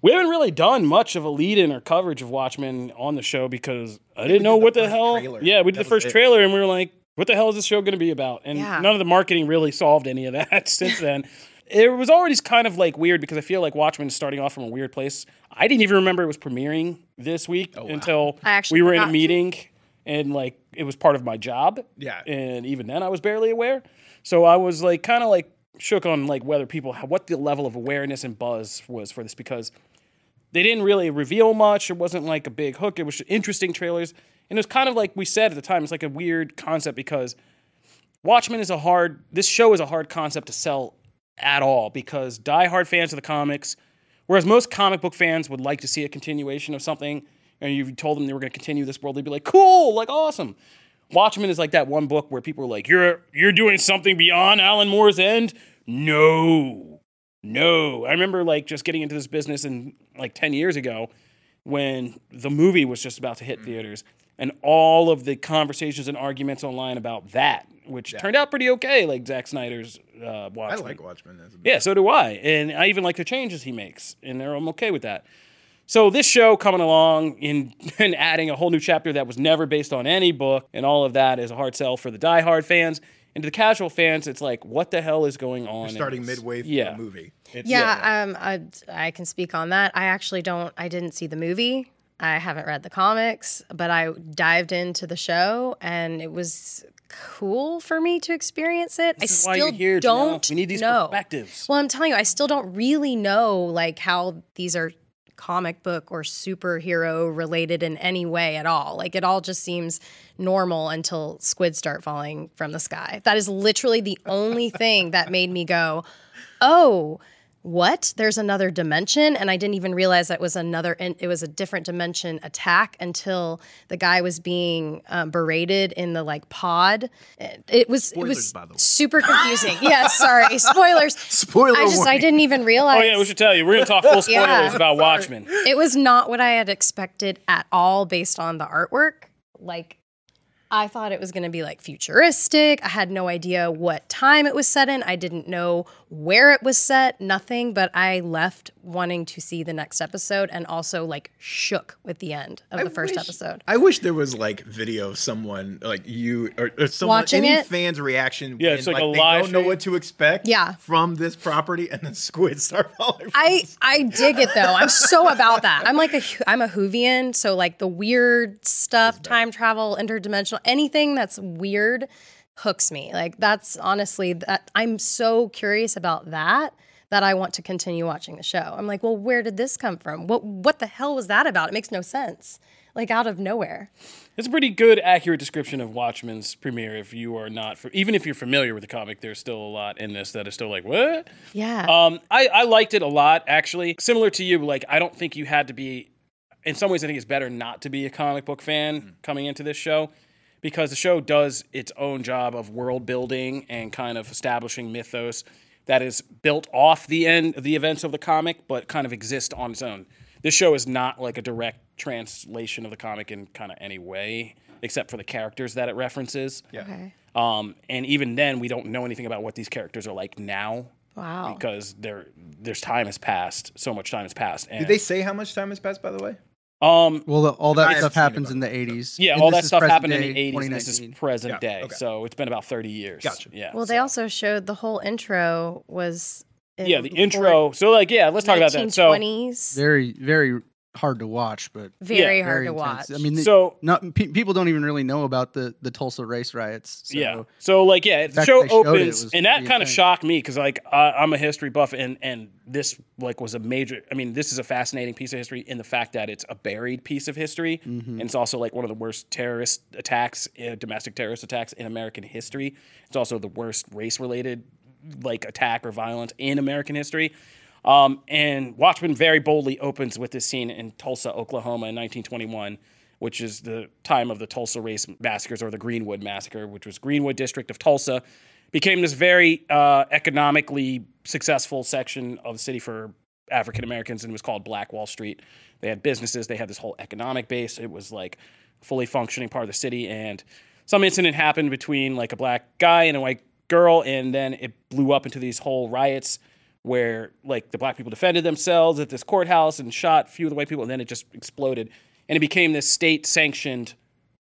We haven't really done much of a lead-in or coverage of Watchmen on the show because I didn't know what the, hell. trailer. Yeah, we did That the first it. trailer, and we were like, "What the hell is this show going to be about?" And Yeah. none of the marketing really solved any of that since then. It was already kind of like weird because I feel like Watchmen is starting off from a weird place. I didn't even remember it was premiering this week oh, until I actually we were in a forgot. meeting and like it was part of my job. Yeah. and even then I was barely aware. So I was like kind of like shook on like whether people what the level of awareness and buzz was for this because they didn't really reveal much. It wasn't like a big hook. It was interesting trailers. And it was kind of like we said at the time, it's like a weird concept because Watchmen is a hard, this show is a hard concept to sell at all because diehard fans of the comics, whereas most comic book fans would like to see a continuation of something, and you told them they were going to continue this world, they'd be like, cool, like awesome. Watchmen is like that one book where people are like, you're you're doing something beyond Alan Moore's end. No, no. I remember like just getting into this business in like ten years ago when the movie was just about to hit theaters, and all of the conversations and arguments online about that, which turned out pretty okay, like Zack Snyder's uh, I Watchmen. like Watchmen. Yeah, so do I. And I even like the changes he makes, and I'm okay with that. So this show coming along in, and adding a whole new chapter that was never based on any book, and all of that is a hard sell for the diehard fans. And to the casual fans, it's like, what the hell is going on? in starting this? midway through yeah. the movie. It's, Yeah, um, I, I can speak on that. I actually don't. I didn't see the movie. I haven't read the comics, but I dived into the show, and it was cool for me to experience it. This I is why still you're here, don't We need these know. perspectives. Well, I'm telling you, I still don't really know like how these are comic book or superhero related in any way at all. Like it all just seems normal until squids start falling from the sky. That is literally the only thing that made me go, "Oh, what? There's another dimension?" And I didn't even realize that was another it was a different dimension attack until the guy was being um, berated in the like pod. It, it was it was by the way. super confusing. yeah, sorry. Spoilers. Spoiler I just I didn't even realize. Oh, yeah, we should tell you. We're going to talk full spoilers Yeah. about Watchmen. It was not what I had expected at all based on the artwork. Like, I thought it was going to be like futuristic. I had no idea what time it was set in. I didn't know where it was set, nothing, but I left wanting to see the next episode and also like shook with the end of the first wish- episode. I wish there was like video of someone like you or, or someone Watching any it? fan's reaction. Yeah, when, it's like a they live don't know what to expect. Yeah. from this property, and then squids start falling. I I dig it though. I'm so about that. I'm like a I'm a Whovian, so like the weird stuff, time travel, interdimensional, anything that's weird hooks me. Like that's honestly that I'm so curious about that that I want to continue watching the show. I'm like, well, where did this come from? What what the hell was that about? It makes no sense. Like out of nowhere. It's a pretty good, accurate description of Watchmen's premiere. If you are not, even if you're familiar with the comic, there's still a lot in this that is still like, what? Yeah. Um, I, I liked it a lot, actually. Similar to you, like I don't think you had to be. In some ways, I think it's better not to be a comic book fan coming into this show, because the show does its own job of world building and kind of establishing mythos that is built off the end the events of the comic, but kind of exist on its own. This show is not like a direct translation of the comic in kind of any way, except for the characters that it references. Yeah. okay. Um, and even then, we don't know anything about what these characters are like now Wow. because there there's time has passed, so much time has passed. And, Did they say how much time has passed? By the way, um, Well, the, all that stuff happens in the 80s. yeah, and all that stuff present happened in the 80s. This is 2019. present Yeah, day, okay. so it's been about 30 years. Gotcha. Yeah. Well, they also showed the whole intro was in yeah, the intro. So like, yeah, let's talk about that. So 1920s. Very, very hard to watch, but Very Yeah, hard very to intense. watch. I mean, the- So- not pe- people don't even really know about the the Tulsa race riots. So yeah. So like, yeah, the fact show they showed it opens, and that kind of shocked me because like I, I'm a history buff, and and this like was a major. I mean, this is a fascinating piece of history in the fact that it's a buried piece of history, Mm-hmm. and it's also like one of the worst terrorist attacks, uh, domestic terrorist attacks in American history. It's also the worst race related like attack or violence in American history. Um, and Watchmen very boldly opens with this scene in Tulsa, Oklahoma in 1921, which is the time of the Tulsa race massacres or the Greenwood massacre, which was Greenwood district of Tulsa, became this very uh, economically successful section of the city for African Americans and was called Black Wall Street. They had businesses, they had this whole economic base. It was like fully functioning part of the city and some incident happened between like a black guy and a white girl and then it blew up into these whole riots where like the black people defended themselves at this courthouse and shot a few of the white people and then it just exploded and it became this state sanctioned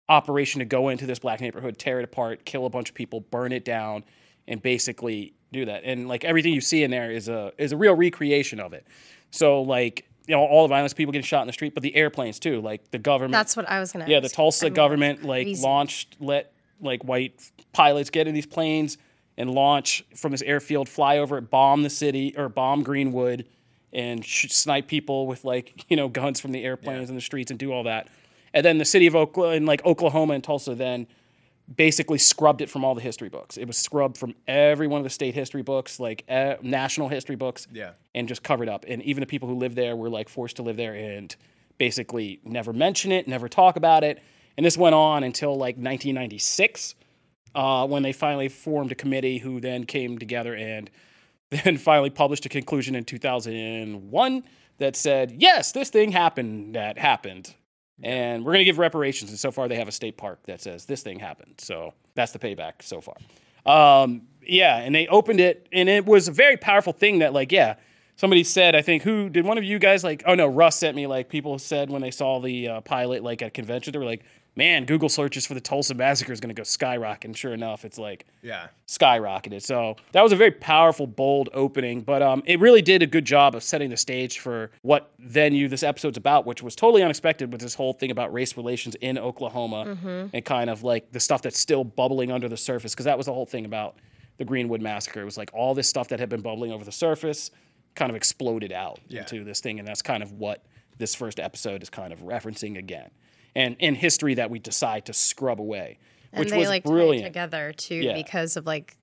operation to go into this black neighborhood tear it apart kill a bunch of people burn it down and basically do that and like everything you see in there is a is a real recreation of it so like you know all the violence people getting shot in the street but the airplanes too like the government That's what I was gonna. yeah, the. Tulsa I mean, government like launched, let like white pilots get in these planes and launch from this airfield, fly over it, bomb the city or bomb Greenwood, and sh- snipe people with like you know guns from the airplanes in the streets and do all that. And then the city of Oklahoma and like Oklahoma and Tulsa then basically scrubbed it from all the history books. It was scrubbed from every one of the state history books, like uh, national history books, Yeah. and just covered up. And even the people who lived there were like forced to live there and basically never mention it, never talk about it. And this went on until like 1996, uh, when they finally formed a committee who then came together and then finally published a conclusion in 2001 that said, yes, this thing happened that happened. And we're going to give reparations. And so far, they have a state park that says this thing happened. So that's the payback so far. Um, yeah, and they opened it, and it was a very powerful thing that, like, yeah, somebody said, I think, who did one of you guys, like, oh no, Russ sent me, like, people said when they saw the uh, pilot, like, at a convention, they were like, man, Google searches for the Tulsa Massacre is going to go skyrocket. And sure enough, it's like, Yeah. skyrocketed. So that was a very powerful, bold opening, but um, it really did a good job of setting the stage for what then you this episode's about, which was totally unexpected with this whole thing about race relations in Oklahoma and kind of like the stuff that's still bubbling under the surface, because that was the whole thing about the Greenwood massacre. It was like all this stuff that had been bubbling over the surface kind of exploded out Yeah. into this thing, and that's kind of what this first episode is kind of referencing again. And in history that we decide to scrub away, and which they was like brilliant. together too Yeah. because of like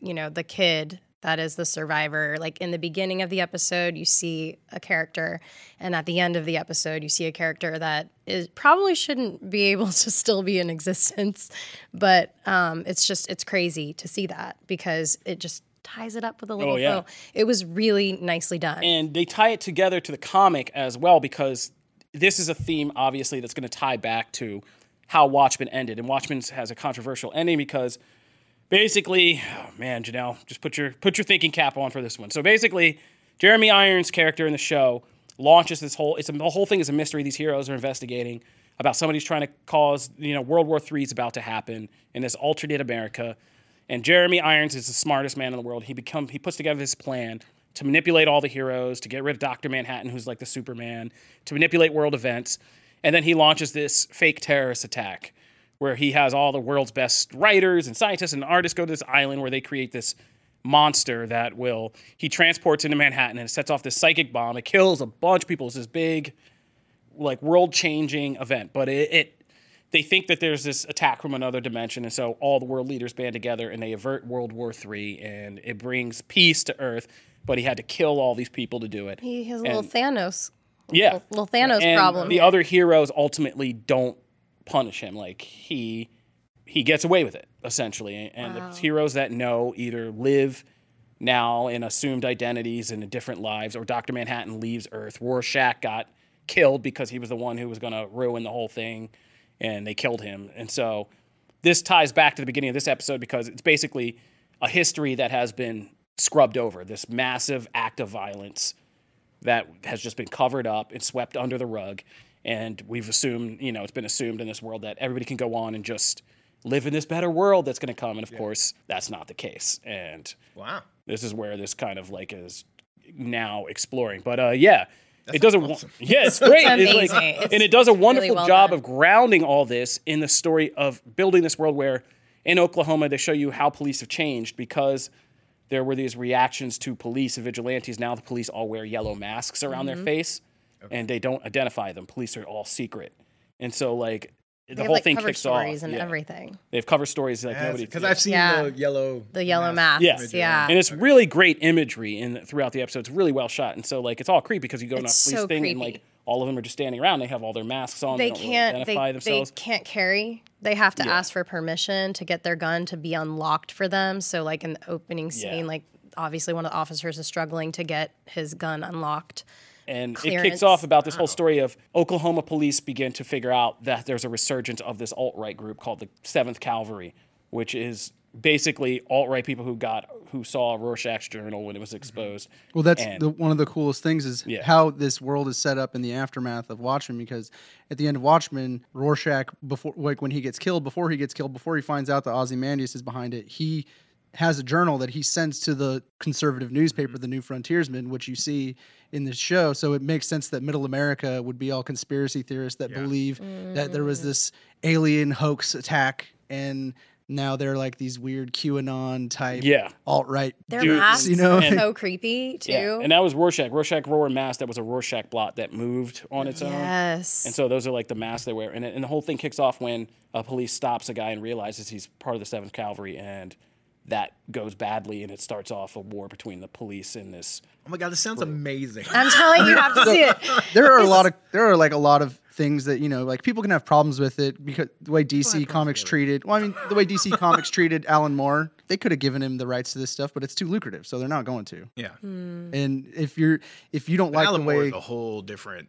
you know the kid that is the survivor like in the beginning of the episode you see a character and at the end of the episode you see a character that is probably shouldn't be able to still be in existence but um, it's just it's crazy to see that because it just ties it up with a little Oh, yeah. bow it was really nicely done and they tie it together to the comic as well because this is a theme obviously that's going to tie back to how Watchmen ended. And Watchmen has a controversial ending because basically oh man Janelle just put your put your thinking cap on for this one. So basically Jeremy Irons character in the show launches this whole it's a, the whole thing is a mystery. These heroes are investigating about somebody's trying to cause you know World War III is about to happen in this alternate America. And Jeremy Irons is the smartest man in the world. He become he puts together this plan to manipulate all the heroes, to get rid of Doctor Manhattan, who's like the Superman, to manipulate world events, and then he launches this fake terrorist attack where he has all the world's best writers and scientists and artists go to this island where they create this monster that will he transports into Manhattan and sets off this psychic bomb. It kills a bunch of people. It's this big like world changing event, but it, it they think that there's this attack from another dimension, and so all the world leaders band together and they avert World War III, and it brings peace to Earth. But he had to kill all these people to do it. he has a little thanos yeah, little thanos and problem The other heroes ultimately don't punish him. Like he he gets away with it essentially, and the heroes that know either live now in assumed identities and in different lives, or Doctor Manhattan leaves Earth. Rorschach got killed because he was the one who was going to ruin the whole thing, and they killed him. And so this ties back to the beginning of this episode because it's basically a history that has been scrubbed over. This massive act of violence that has just been covered up and swept under the rug. And we've assumed, you know, it's been assumed in this world that everybody can go on and just live in this better world that's going to come. And of course, that's not the case. And Wow. this is where this kind of like is now exploring. But uh, yeah, it does a wo- yeah, it's great. It's like- amazing. It's and it does a really wonderful well job done. of grounding all this in the story of building this world where in Oklahoma they show you how police have changed because there were these reactions to police and vigilantes. Now the police all wear yellow masks around Mm-hmm. their face, and they don't identify them. Police are all secret, and so like the They have whole like thing cover kicks stories off. and Yeah. everything. They have cover stories like nobody. Because. I've seen Yeah. the yellow. The yellow mask masks, Yeah. yeah. and it's really great imagery in throughout the episode. It's really well shot, and so like it's all creepy because you go to a It's police so thing and like all of them are just standing around. They have all their masks on. they really can't identify they, themselves. they can't carry they have to ask for permission to get their gun to be unlocked for them so like in the opening scene Yeah. like obviously one of the officers is struggling to get his gun unlocked and it kicks off about this whole story of Oklahoma police begin to figure out that there's a resurgence of this alt right group called the Seventh Cavalry, which is basically alt right people who got who saw Rorschach's journal when it was exposed. Well, that's And- the, one of the coolest things is Yeah. how this world is set up in the aftermath of Watchmen. Because at the end of Watchmen, Rorschach, before like when he gets killed, before he gets killed, before he finds out that Ozymandias is behind it, he has a journal that he sends to the conservative newspaper, mm-hmm. the New Frontiersman, which you see in this show. So it makes sense that Middle America would be all conspiracy theorists that believe that there was mm. this alien hoax attack and. Now they're like these weird QAnon type Yeah. alt right their Dude, masks you know, are and- so creepy too Yeah, and that was Rorschach. Rorschach wore a mask that was a Rorschach blot that moved on its own. yes And so those are like the masks they wear. And, and the whole thing kicks off when a police stops a guy and realizes he's part of the 7th Cavalry. And that goes badly. And it starts off a war between the police and this. Oh my god, this sounds amazing. i'm telling you you have to see it there are a lot of there are like a lot of things that you know like people can have problems with it because the way DC Comics treated well I mean the way DC Comics treated Alan Moore they could have given him the rights to this stuff but it's too lucrative so they're not going to Yeah. and if you're if you don't like Alan the Moore way is a whole different.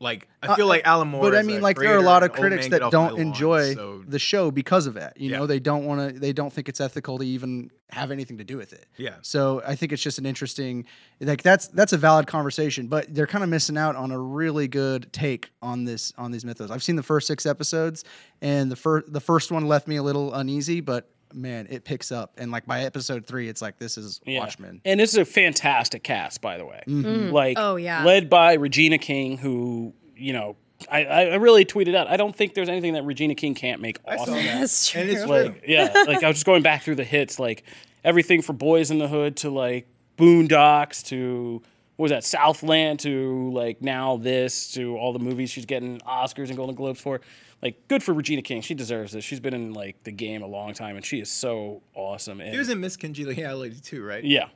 Like I uh, feel like uh, Alan Moore. but I mean like there are a lot of critics that get off my don't lawn, enjoy so- the show because of that you Yeah. know they don't want to they don't think it's ethical to even have anything to do with it Yeah. so I think it's just an interesting like that's that's a valid conversation but they're kind of missing out on a really good take on this on these mythos I've seen the first six episodes and the first the first one left me a little uneasy but man it picks up and like by episode three it's like this is Yeah. Watchmen And this is a fantastic cast, by the way. Mm-hmm. Mm. Like, Oh, yeah. led by Regina King, who, you know, I, I really tweeted out, I don't think there's anything that Regina King can't make awesome. that's true And it's like yeah like i was just going back through the hits like everything from boys in the hood to like boondocks to what was that southland to like now this to all the movies she's getting oscars and golden globes for? Like good for regina king. She deserves this. She's been in like the game a long time and she is so awesome. And He was in Miss Congeniality too, right? yeah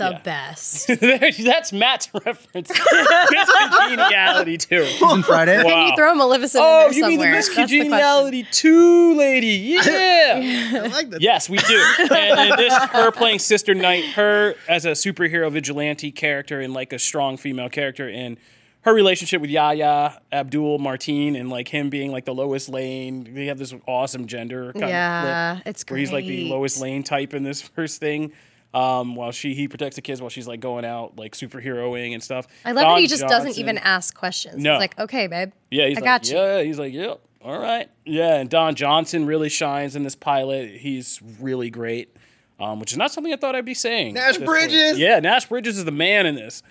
the yeah. best that's matt's reference Miss congeniality too on Friday wow. you throw Maleficent oh in there you mean the somewhere. Miss That's the question. congeniality 2 lady yeah I like that. Yes, we do. and, and this, her playing Sister Night, her as a superhero vigilante character and like a strong female character, and her relationship with Yahya Abdul-Mateen and like him being like the Lois Lane. They have this awesome gender kind Yeah, of flip it's where he's like the great. Lois Lane type in this first thing. Um, while she he protects the kids while she's like going out like superheroing and stuff. I love Don that he just doesn't even ask questions. No. He's like, okay, babe. yeah, he's I like, got you. Yeah, he's like, yep, all right. Yeah, and Don Johnson really shines in this pilot. He's really great, um, which is not something I thought I'd be saying. Nash at this point. Bridges! Yeah, Nash Bridges is the man in this.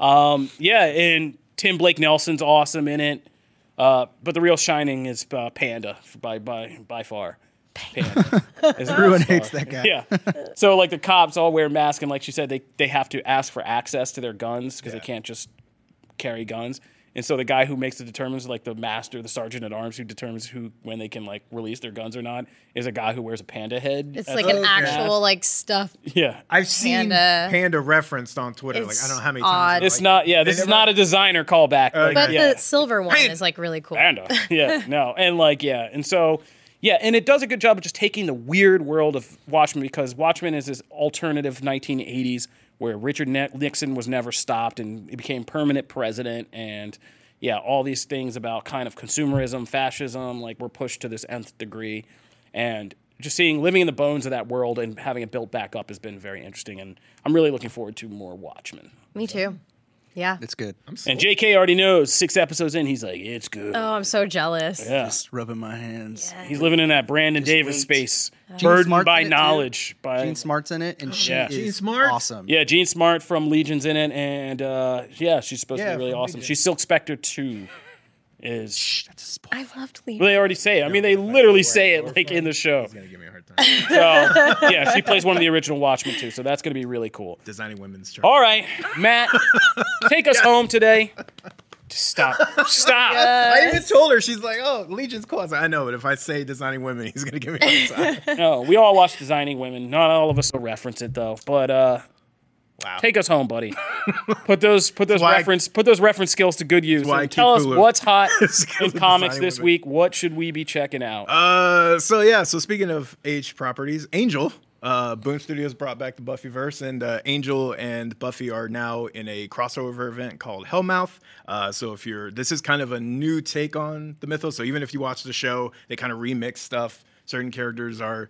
Um, yeah, and Tim Blake Nelson's awesome in it. Uh, but the real shining is uh, Panda by by by far. Panda. is everyone hates that guy Yeah. So like the cops all wear masks, and like she said, they they have to ask for access to their guns because Yeah. they can't just carry guns. And so the guy who makes the determines, like the master, the sergeant at arms, who determines who when they can like release their guns or not, is a guy who wears a panda head. It's like an Okay. actual like stuff. yeah. I've seen Panda. Panda, referenced on Twitter. Like I don't know how many odd. times. It's like, not. Yeah, this is not a designer callback. like, But yeah. the silver one Panda. is like really cool. Panda. Yeah, no. And like, yeah. And so, yeah, and it does a good job of just taking the weird world of Watchmen because Watchmen is this alternative 1980s where Richard Nixon was never stopped and he became permanent president. And yeah, all these things about kind of consumerism, fascism, like were pushed to this nth degree. And just seeing living in the bones of that world and having it built back up has been very interesting. And I'm really looking forward to more Watchmen. Me too. Yeah. It's good. And JK already knows six episodes in. He's like, it's good. Oh, I'm so jealous. yeah. Just rubbing my hands. He's living in that Brandon Davis wait. space, Jean burdened Smart's by in it, too. knowledge. By Jean Smart's in it, and she Yeah. is Jean Smart? awesome. yeah, Jean Smart from Legion's in it, and uh, yeah, she's supposed to Yeah, be really from awesome. Legion. She's Silk Spectre two. Is That's a spoiler. I loved Lee. well, they already say it. I mean, they literally say it like in the show. He's gonna give me a hard time. So yeah, she plays one of the original Watchmen too. So that's gonna be really cool. Designing women's chart. All right, Matt, take us home today. Just stop. Stop. I even told her she's like, "Oh, Legion's cool." I like, "I know, but if I say designing women, he's gonna give me a time." No, we all watch Designing Women. Not all of us will reference it though. But uh, wow. take us home, buddy. Put those put those why I- reference put those reference skills to good use. And tell us what's hot in comics this Women. week. What should we be checking out? Uh, so yeah, so speaking of age properties, Angel, uh, Boom Studios brought back the Buffyverse, and uh, Angel and Buffy are now in a crossover event called Hellmouth. Uh, so if you're, this is kind of a new take on the mythos. So even if you watch the show, they kind of remix stuff. Certain characters are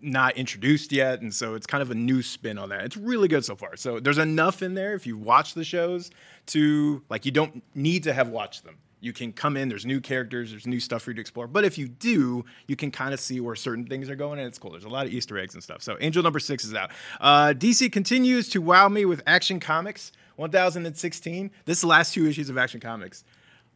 not introduced yet, and so it's kind of a new spin on that. It's really good so far. So there's enough in there if you watch the shows to like you don't need to have watched them. You can come in. There's new characters. There's new stuff for you to explore. But if you do, you can kind of see where certain things are going, and it's cool. There's a lot of Easter eggs and stuff. So Angel number six is out. Uh, DC continues to wow me with Action Comics 1016. This last two issues of Action Comics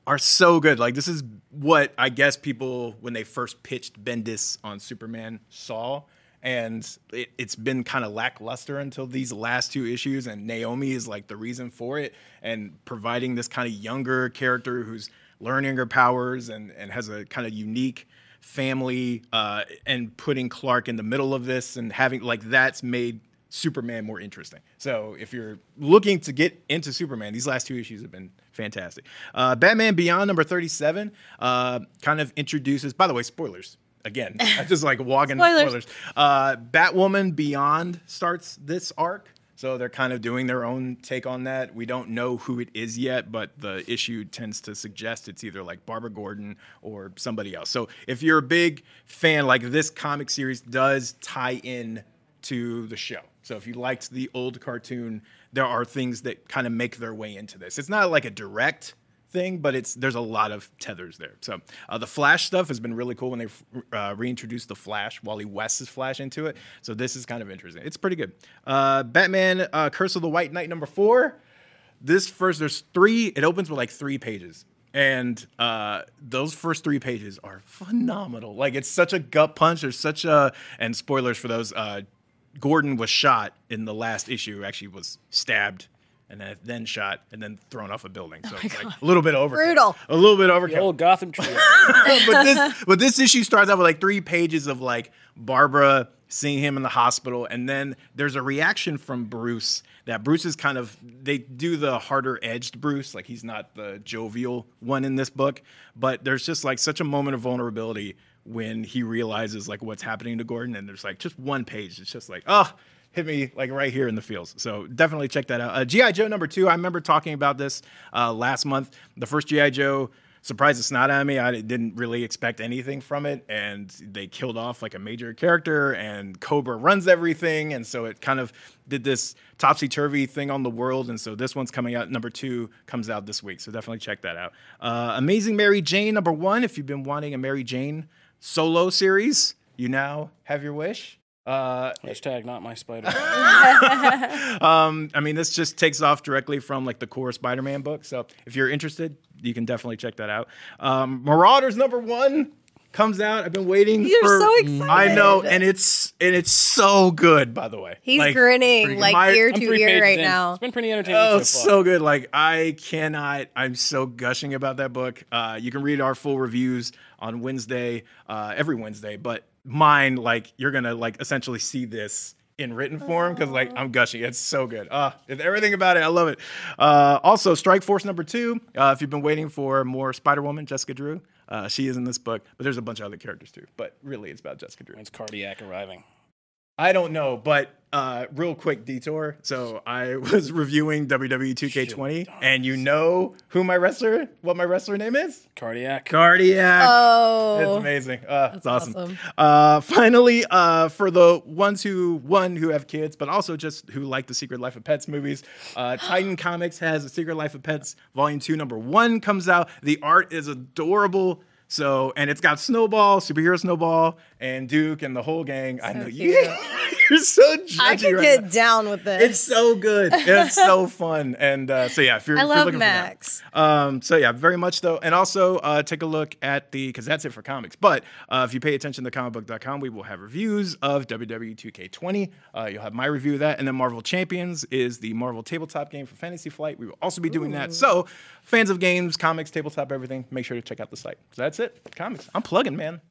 are so good. Like this is what I guess people when they first pitched Bendis on Superman saw. And it, it's been kind of lackluster until these last two issues, and Naomi is like the reason for it, and providing this kind of younger character who's learning her powers and, and has a kind of unique family, uh, and putting Clark in the middle of this and having like that's made Superman more interesting. So if you're looking to get into Superman, these last two issues have been fantastic. Uh, Batman Beyond number 37 uh, kind of introduces, by the way, spoilers. Again, I just like walking Spoilers. spoilers. Uh, Batwoman Beyond starts this arc. So they're kind of doing their own take on that. We don't know who it is yet, but the issue tends to suggest it's either like Barbara Gordon or somebody else. So if you're a big fan, like this comic series does tie in to the show. So if you liked the old cartoon, there are things that kind of make their way into this. It's not like a direct thing, but it's there's a lot of tethers there. So uh, the Flash stuff has been really cool when they uh, reintroduced the Flash, Wally West's Flash into it. So this is kind of interesting. It's pretty good. Uh, Batman: uh, Curse of the White Knight number four. This first, there's three. It opens with like three pages. And uh, those first three pages are phenomenal. Like it's such a gut punch. There's such a and spoilers for those. Gordon was shot in the last issue. Actually, was stabbed and then then shot and then thrown off a building. Oh so it's like a little bit over Brutal. A little bit the overkill. old Gotham trio. but this but this issue starts out with like three pages of like Barbara seeing him in the hospital, and then there's a reaction from Bruce that Bruce is kind of they do the harder edged Bruce, like he's not the jovial one in this book, but there's just like such a moment of vulnerability when he realizes like what's happening to Gordon, and there's like just one page, it's just like oh. Hit me like right here in the feels. So definitely check that out. Uh, GI Joe number two. I remember talking about this uh, last month. The first GI Joe surprised snot out of me. I didn't really expect anything from it, and they killed off like a major character, and Cobra runs everything, and so it kind of did this topsy turvy thing on the world. And so this one's coming out. Number two comes out this week, so definitely check that out. Uh, Amazing Mary Jane number one. If you've been wanting a Mary Jane solo series, you now have your wish. Uh, Hashtag not my spider. um, I mean, this just takes off directly from like the core Spider-Man book. So if you're interested, you can definitely check that out. Um, Marauders number one comes out. I've been waiting. You're for, so excited. I know, and it's and it's so good. By the way, He's Like, grinning like my- ear I'm to three ear right in. now. It's been pretty entertaining Oh, so it's far. so good. Like I cannot. I'm so gushing about that book. Uh, you can read our full reviews on Wednesday, uh, every Wednesday. But mine, like you're gonna like essentially see this in written form because like I'm gushing. It's so good. Uh, everything about it, I love it. Uh, also, Strike Force number two. Uh, if you've been waiting for more Spider Woman, Jessica Drew, uh, she is in this book. But there's a bunch of other characters too. But really, it's about Jessica Drew. It's cardiac arriving. I don't know, but uh, real quick detour. So I was reviewing WWE 2K20, and you know who my wrestler, what my wrestler name is? Cardiac. Cardiac. Oh, It's amazing. Uh, it's awesome. awesome. Uh, finally, uh, for the ones who one who have kids, but also just who like the Secret Life of Pets movies, uh, Titan Comics has a Secret Life of Pets Volume Two, Number One comes out. The art is adorable. So, and it's got Snowball, superhero Snowball, and Duke, and the whole gang. I know you. You're so judgy I can right get now. down with this. It's so good. It's so fun. And uh, so yeah, if you're, I if you're love looking Max. for that. Um, so yeah, very much though. And also uh, take a look at the because that's it for comics. But uh, if you pay attention to comicbook.com, we will have reviews of E WWE 2K20. Uh, you'll have my review of that, and then Marvel Champions is the Marvel tabletop game for Fantasy Flight. We will also be doing that. So fans of games, comics, tabletop, everything, make sure to check out the site. So that's it. Comics. I'm plugging, man.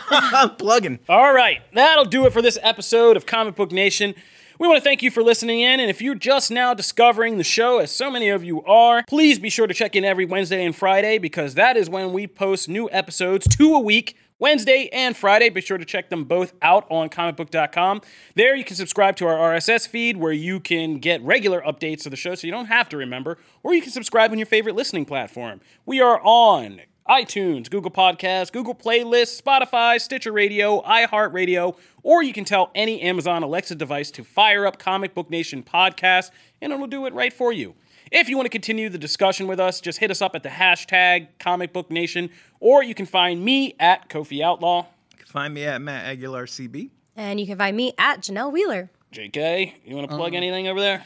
I'm plugging. All right, that'll do it for this episode of Comic Book Nation. We want to thank you for listening in, and if you're just now discovering the show, as so many of you are, please be sure to check in every Wednesday and Friday because that is when we post new episodes, two a week. Wednesday and Friday. Be sure to check them both out on comicbook.com. There you can subscribe to our RSS feed where you can get regular updates of the show so you don't have to remember, or you can subscribe on your favorite listening platform. We are on iTunes, Google Podcasts, Google Playlists, Spotify, Stitcher Radio, iHeartRadio, or you can tell any Amazon Alexa device to fire up Comic Book Nation podcast and it'll do it right for you. If you want to continue the discussion with us, just hit us up at the hashtag Comic Book Nation, or you can find me at Kofi Outlaw. Find me at Matt Aguilar CB. And you can find me at Janelle Wheeler. JK, you want to plug uh-huh. anything over there?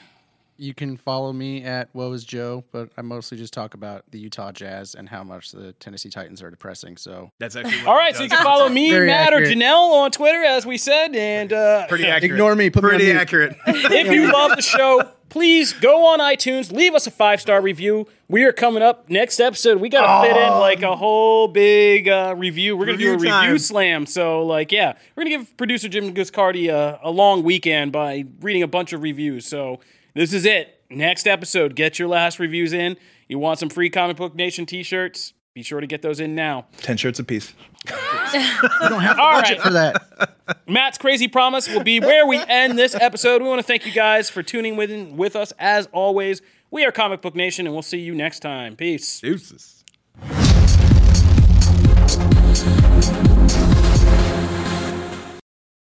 You can follow me at Woe is Joe, but I mostly just talk about the Utah Jazz and how much the Tennessee Titans are depressing. So That's actually what All so you can follow me, Very Matt, accurate. or Janelle on Twitter, as we said, and uh, pretty accurate. Ignore me, put me on pretty mute. accurate. if you love the show, please go on iTunes, leave us a five star review. We are coming up next episode. We got to fit in like a whole big uh, review. We're gonna do a Review review time. slam. So like, yeah, we're gonna give producer Jim Guscardi a, a long weekend by reading a bunch of reviews. So this is it. Next episode, get your last reviews in. You want some free Comic Book Nation T-shirts? Be sure to get those in now. Ten shirts apiece. you don't have the All budget right. for that. Matt's crazy promise will be where we end this episode. We want to thank you guys for tuning with with us as always. We are Comic Book Nation, and we'll see you next time. Peace. Deuces.